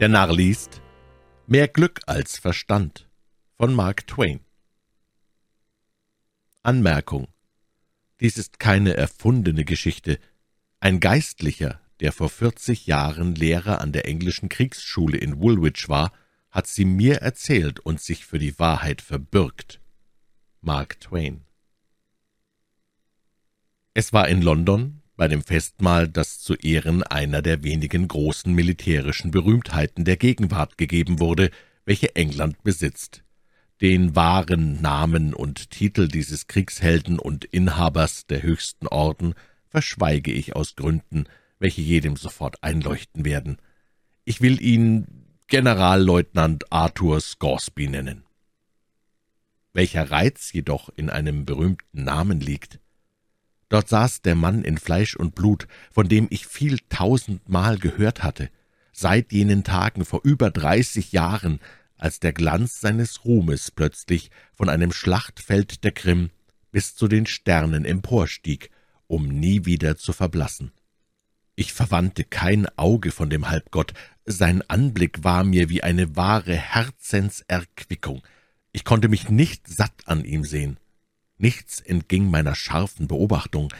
Der Narr liest Mehr Glück als Verstand von Mark Twain. Anmerkung. Dies ist keine erfundene Geschichte. Ein Geistlicher, der vor vierzig Jahren Lehrer an der englischen Kriegsschule in Woolwich war, hat sie mir erzählt und sich für die Wahrheit verbürgt. Mark Twain. Es war in London, bei dem Festmahl, das zu Ehren einer der wenigen großen militärischen Berühmtheiten der Gegenwart gegeben wurde, welche England besitzt. Den wahren Namen und Titel dieses Kriegshelden und Inhabers der höchsten Orden verschweige ich aus Gründen, welche jedem sofort einleuchten werden. Ich will ihn Generalleutnant Arthur Scoresby nennen. Welcher Reiz jedoch in einem berühmten Namen liegt, Dort saß der Mann in Fleisch und Blut, von dem ich viel tausendmal gehört hatte, seit jenen Tagen vor über dreißig Jahren, als der Glanz seines Ruhmes plötzlich von einem Schlachtfeld der Krim bis zu den Sternen emporstieg, um nie wieder zu verblassen. Ich verwandte kein Auge von dem Halbgott, sein Anblick war mir wie eine wahre Herzenserquickung, ich konnte mich nicht satt an ihm sehen. Nichts entging meiner scharfen Beobachtung.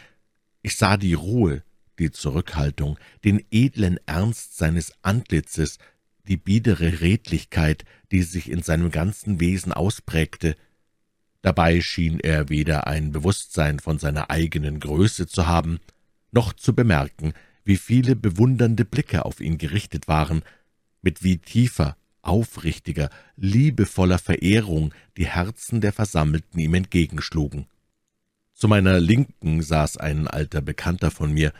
Ich sah die Ruhe, die Zurückhaltung, den edlen Ernst seines Antlitzes, die biedere Redlichkeit, die sich in seinem ganzen Wesen ausprägte. Dabei schien er weder ein Bewusstsein von seiner eigenen Größe zu haben, noch zu bemerken, wie viele bewundernde Blicke auf ihn gerichtet waren, mit wie tiefer, aufrichtiger, liebevoller Verehrung die Herzen der Versammelten ihm entgegenschlugen. Zu meiner Linken saß ein alter Bekannter von mir.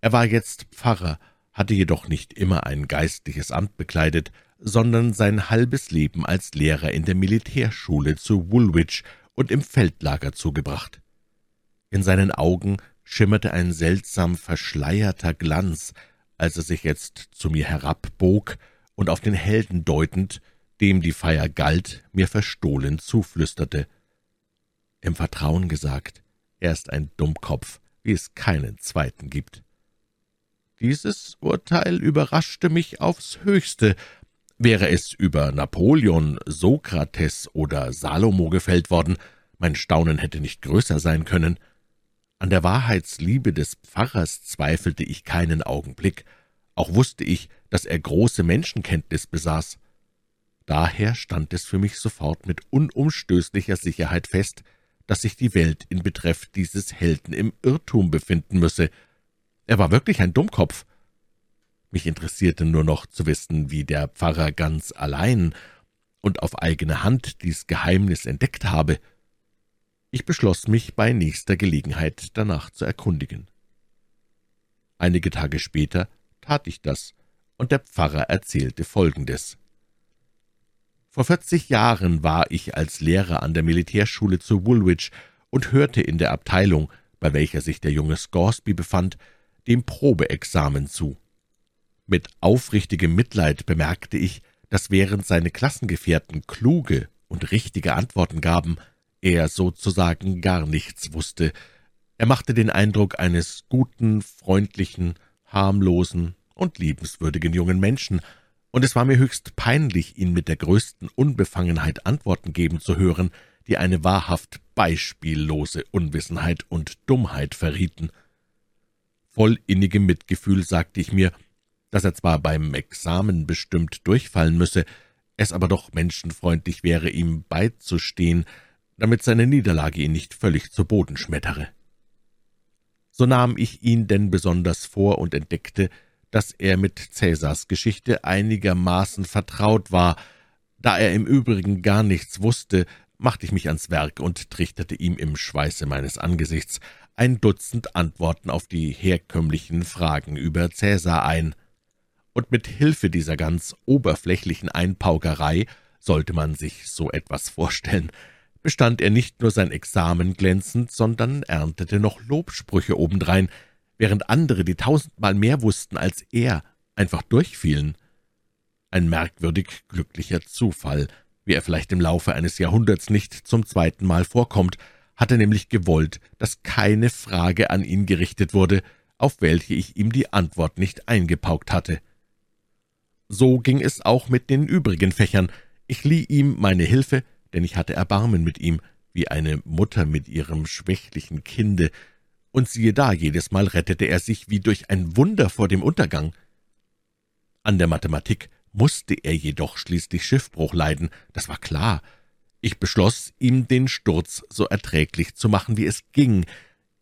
Er war jetzt Pfarrer, hatte jedoch nicht immer ein geistliches Amt bekleidet, sondern sein halbes Leben als Lehrer in der Militärschule zu Woolwich und im Feldlager zugebracht. In seinen Augen schimmerte ein seltsam verschleierter Glanz, als er sich jetzt zu mir herabbog und auf den Helden deutend, dem die Feier galt, mir verstohlen zuflüsterte. Im Vertrauen gesagt, er ist ein Dummkopf, wie es keinen zweiten gibt. Dieses Urteil überraschte mich aufs höchste. Wäre es über Napoleon, Sokrates oder Salomo gefällt worden, mein Staunen hätte nicht größer sein können. An der Wahrheitsliebe des Pfarrers zweifelte ich keinen Augenblick, auch wusste ich, dass er große Menschenkenntnis besaß. Daher stand es für mich sofort mit unumstößlicher Sicherheit fest, dass sich die Welt in Betreff dieses Helden im Irrtum befinden müsse. Er war wirklich ein Dummkopf. Mich interessierte nur noch zu wissen, wie der Pfarrer ganz allein und auf eigene Hand dies Geheimnis entdeckt habe. Ich beschloss mich bei nächster Gelegenheit danach zu erkundigen. Einige Tage später tat ich das, und der Pfarrer erzählte Folgendes. Vor vierzig Jahren war ich als Lehrer an der Militärschule zu Woolwich und hörte in der Abteilung, bei welcher sich der junge Scoresby befand, dem Probeexamen zu. Mit aufrichtigem Mitleid bemerkte ich, dass während seine Klassengefährten kluge und richtige Antworten gaben, er sozusagen gar nichts wusste. Er machte den Eindruck eines guten, freundlichen, harmlosen und liebenswürdigen jungen Menschen, und es war mir höchst peinlich, ihn mit der größten Unbefangenheit Antworten geben zu hören, die eine wahrhaft beispiellose Unwissenheit und Dummheit verrieten. Voll innigem Mitgefühl sagte ich mir, dass er zwar beim Examen bestimmt durchfallen müsse, es aber doch menschenfreundlich wäre, ihm beizustehen, damit seine Niederlage ihn nicht völlig zu Boden schmettere. So nahm ich ihn denn besonders vor und entdeckte, dass er mit Cäsars Geschichte einigermaßen vertraut war. Da er im Übrigen gar nichts wusste, machte ich mich ans Werk und trichterte ihm im Schweiße meines Angesichts ein Dutzend Antworten auf die herkömmlichen Fragen über Cäsar ein. Und mit Hilfe dieser ganz oberflächlichen Einpaukerei sollte man sich so etwas vorstellen, bestand er nicht nur sein Examen glänzend, sondern erntete noch Lobsprüche obendrein, während andere, die tausendmal mehr wussten als er, einfach durchfielen. Ein merkwürdig glücklicher Zufall, wie er vielleicht im Laufe eines Jahrhunderts nicht zum zweiten Mal vorkommt, hatte nämlich gewollt, dass keine Frage an ihn gerichtet wurde, auf welche ich ihm die Antwort nicht eingepaukt hatte. So ging es auch mit den übrigen Fächern. Ich lieh ihm meine Hilfe, denn ich hatte Erbarmen mit ihm, wie eine Mutter mit ihrem schwächlichen Kinde, und siehe da, jedes Mal rettete er sich wie durch ein Wunder vor dem Untergang. An der Mathematik musste er jedoch schließlich Schiffbruch leiden, das war klar. Ich beschloss, ihm den Sturz so erträglich zu machen, wie es ging.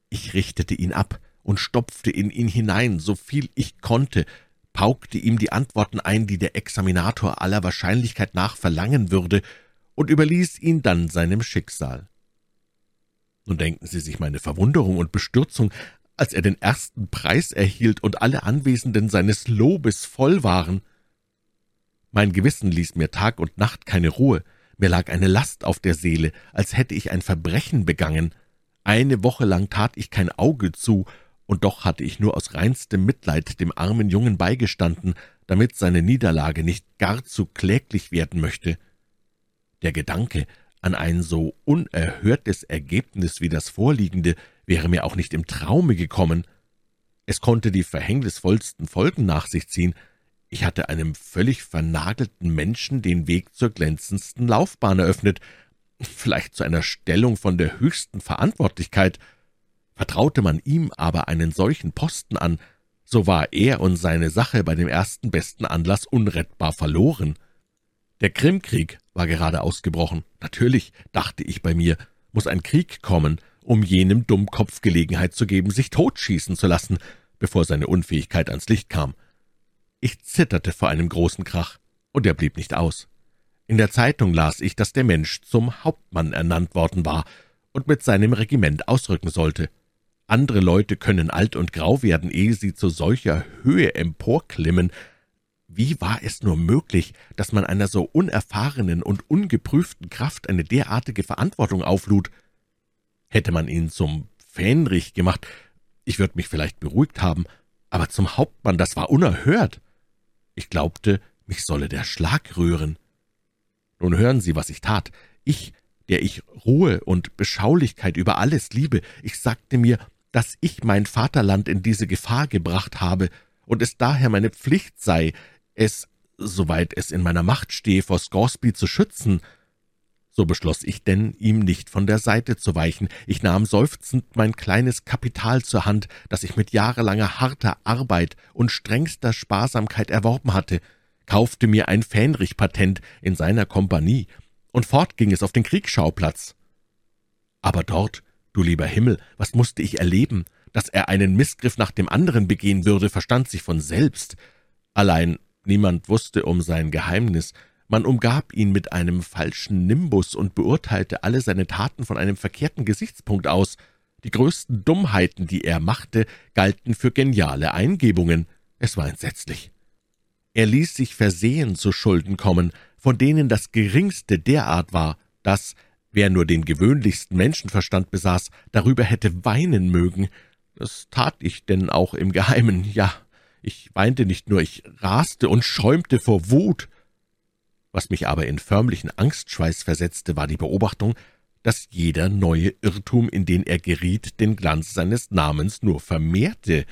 Ich richtete ihn ab und stopfte in ihn hinein, so viel ich konnte, paukte ihm die Antworten ein, die der Examinator aller Wahrscheinlichkeit nach verlangen würde, und überließ ihn dann seinem Schicksal. Nun denken Sie sich meine Verwunderung und Bestürzung, als er den ersten Preis erhielt und alle Anwesenden seines Lobes voll waren. Mein Gewissen ließ mir Tag und Nacht keine Ruhe, mir lag eine Last auf der Seele, als hätte ich ein Verbrechen begangen. Eine Woche lang tat ich kein Auge zu, und doch hatte ich nur aus reinstem Mitleid dem armen Jungen beigestanden, damit seine Niederlage nicht gar zu kläglich werden möchte. Der Gedanke, an ein so unerhörtes Ergebnis wie das vorliegende wäre mir auch nicht im Traume gekommen. Es konnte die verhängnisvollsten Folgen nach sich ziehen. Ich hatte einem völlig vernagelten Menschen den Weg zur glänzendsten Laufbahn eröffnet, vielleicht zu einer Stellung von der höchsten Verantwortlichkeit. Vertraute man ihm aber einen solchen Posten an, so war er und seine Sache bei dem ersten besten Anlass unrettbar verloren. Der Krimkrieg war gerade ausgebrochen. Natürlich, dachte ich bei mir, muss ein Krieg kommen, um jenem Dummkopf Gelegenheit zu geben, sich totschießen zu lassen, bevor seine Unfähigkeit ans Licht kam. Ich zitterte vor einem großen Krach, und er blieb nicht aus. In der Zeitung las ich, dass der Mensch zum Hauptmann ernannt worden war und mit seinem Regiment ausrücken sollte. Andere Leute können alt und grau werden, ehe sie zu solcher Höhe emporklimmen, wie war es nur möglich, dass man einer so unerfahrenen und ungeprüften Kraft eine derartige Verantwortung auflud? Hätte man ihn zum Fähnrich gemacht, ich würde mich vielleicht beruhigt haben, aber zum Hauptmann, das war unerhört. Ich glaubte, mich solle der Schlag rühren. Nun hören Sie, was ich tat. Ich, der ich Ruhe und Beschaulichkeit über alles liebe, ich sagte mir, dass ich mein Vaterland in diese Gefahr gebracht habe und es daher meine Pflicht sei, es, soweit es in meiner Macht stehe, vor Scoresby zu schützen. So beschloss ich denn, ihm nicht von der Seite zu weichen. Ich nahm seufzend mein kleines Kapital zur Hand, das ich mit jahrelanger harter Arbeit und strengster Sparsamkeit erworben hatte, kaufte mir ein Fähnrich-Patent in seiner Kompanie, und fort ging es auf den Kriegsschauplatz. Aber dort, du lieber Himmel, was musste ich erleben? Dass er einen Missgriff nach dem anderen begehen würde, verstand sich von selbst. Allein Niemand wusste um sein Geheimnis, man umgab ihn mit einem falschen Nimbus und beurteilte alle seine Taten von einem verkehrten Gesichtspunkt aus. Die größten Dummheiten, die er machte, galten für geniale Eingebungen. Es war entsetzlich. Er ließ sich Versehen zu Schulden kommen, von denen das geringste derart war, dass, wer nur den gewöhnlichsten Menschenverstand besaß, darüber hätte weinen mögen. Das tat ich denn auch im Geheimen, ja, ich weinte nicht nur, ich raste und schäumte vor Wut. Was mich aber in förmlichen Angstschweiß versetzte, war die Beobachtung, dass jeder neue Irrtum, in den er geriet, den Glanz seines Namens nur vermehrte.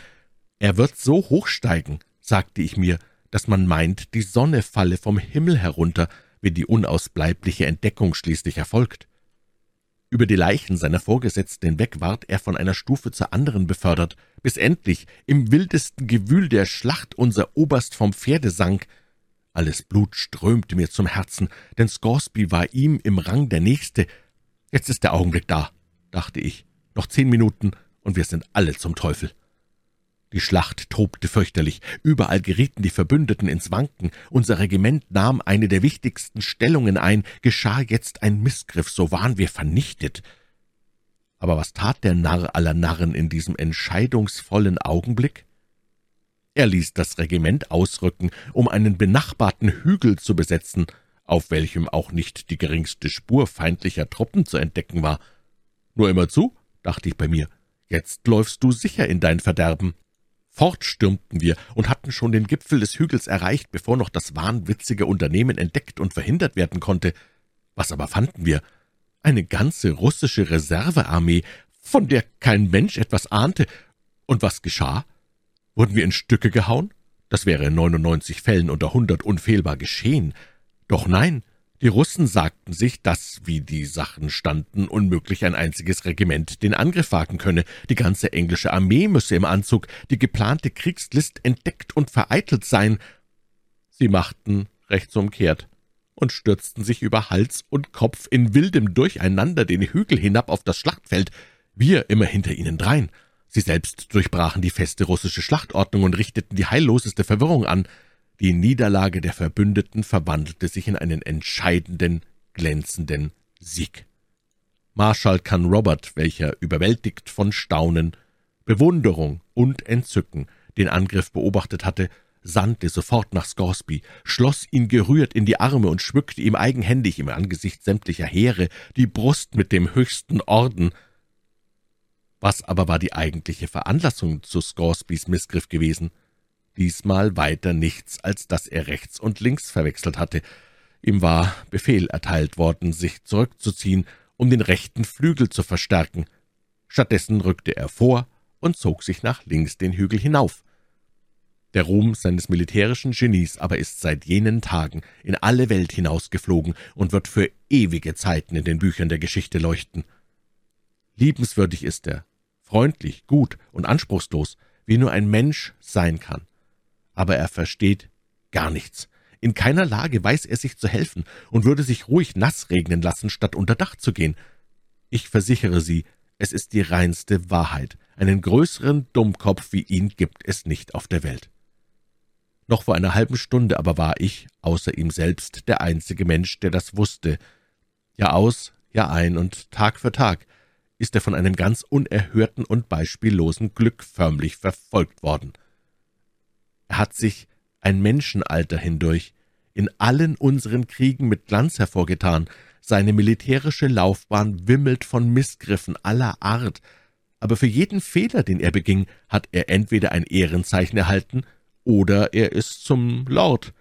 Er wird so hochsteigen, sagte ich mir, dass man meint, die Sonne falle vom Himmel herunter, wenn die unausbleibliche Entdeckung schließlich erfolgt. Über die Leichen seiner Vorgesetzten hinweg ward er von einer Stufe zur anderen befördert, bis endlich im wildesten Gewühl der Schlacht unser Oberst vom Pferde sank. Alles Blut strömte mir zum Herzen, denn Scoresby war ihm im Rang der Nächste. Jetzt ist der Augenblick da, dachte ich. Noch zehn Minuten, und wir sind alle zum Teufel. Die Schlacht tobte fürchterlich, überall gerieten die Verbündeten ins Wanken, unser Regiment nahm eine der wichtigsten Stellungen ein, geschah jetzt ein Missgriff, so waren wir vernichtet. Aber was tat der Narr aller Narren in diesem entscheidungsvollen Augenblick? Er ließ das Regiment ausrücken, um einen benachbarten Hügel zu besetzen, auf welchem auch nicht die geringste Spur feindlicher Truppen zu entdecken war. Nur immer zu, dachte ich bei mir, jetzt läufst du sicher in dein Verderben. Fortstürmten wir und hatten schon den Gipfel des Hügels erreicht, bevor noch das wahnwitzige Unternehmen entdeckt und verhindert werden konnte. Was aber fanden wir? Eine ganze russische Reservearmee, von der kein Mensch etwas ahnte. Und was geschah? Wurden wir in Stücke gehauen? Das wäre in 99 Fällen unter 100 unfehlbar geschehen. Doch nein, die Russen sagten sich, dass, wie die Sachen standen, unmöglich ein einziges Regiment den Angriff wagen könne. Die ganze englische Armee müsse im Anzug, die geplante Kriegslist entdeckt und vereitelt sein. Sie machten rechtsumkehrt und stürzten sich über Hals und Kopf in wildem Durcheinander den Hügel hinab auf das Schlachtfeld, wir immer hinter ihnen drein. Sie selbst durchbrachen die feste russische Schlachtordnung und richteten die heilloseste Verwirrung an. Die Niederlage der Verbündeten verwandelte sich in einen entscheidenden, glänzenden Sieg. Marschall Can Robert, welcher überwältigt von Staunen, Bewunderung und Entzücken den Angriff beobachtet hatte, sandte sofort nach Scoresby, schloss ihn gerührt in die Arme und schmückte ihm eigenhändig im Angesicht sämtlicher Heere die Brust mit dem höchsten Orden. Was aber war die eigentliche Veranlassung zu Scoresbys Missgriff gewesen? Diesmal weiter nichts, als dass er rechts und links verwechselt hatte. Ihm war Befehl erteilt worden, sich zurückzuziehen, um den rechten Flügel zu verstärken. Stattdessen rückte er vor und zog sich nach links den Hügel hinauf. Der Ruhm seines militärischen Genies aber ist seit jenen Tagen in alle Welt hinausgeflogen und wird für ewige Zeiten in den Büchern der Geschichte leuchten. Liebenswürdig ist er, freundlich, gut und anspruchslos, wie nur ein Mensch sein kann aber er versteht gar nichts. In keiner Lage weiß er sich zu helfen und würde sich ruhig nass regnen lassen, statt unter Dach zu gehen. Ich versichere Sie, es ist die reinste Wahrheit. Einen größeren Dummkopf wie ihn gibt es nicht auf der Welt. Noch vor einer halben Stunde aber war ich, außer ihm selbst, der einzige Mensch, der das wusste. Jahr aus, Jahr ein und Tag für Tag ist er von einem ganz unerhörten und beispiellosen Glück förmlich verfolgt worden. Er hat sich ein Menschenalter hindurch in allen unseren Kriegen mit Glanz hervorgetan, seine militärische Laufbahn wimmelt von Missgriffen aller Art, aber für jeden Fehler, den er beging, hat er entweder ein Ehrenzeichen erhalten, oder er ist zum Lord,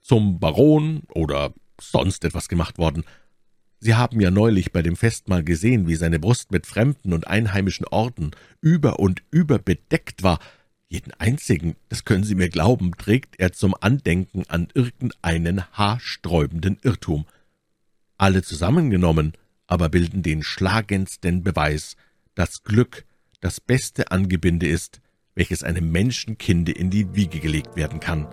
zum Baron oder sonst etwas gemacht worden. Sie haben ja neulich bei dem Festmahl gesehen, wie seine Brust mit fremden und einheimischen Orden über und über bedeckt war, jeden einzigen, das können Sie mir glauben, trägt er zum Andenken an irgendeinen haarsträubenden Irrtum. Alle zusammengenommen aber bilden den schlagendsten Beweis, dass Glück das beste Angebinde ist, welches einem Menschenkinde in die Wiege gelegt werden kann.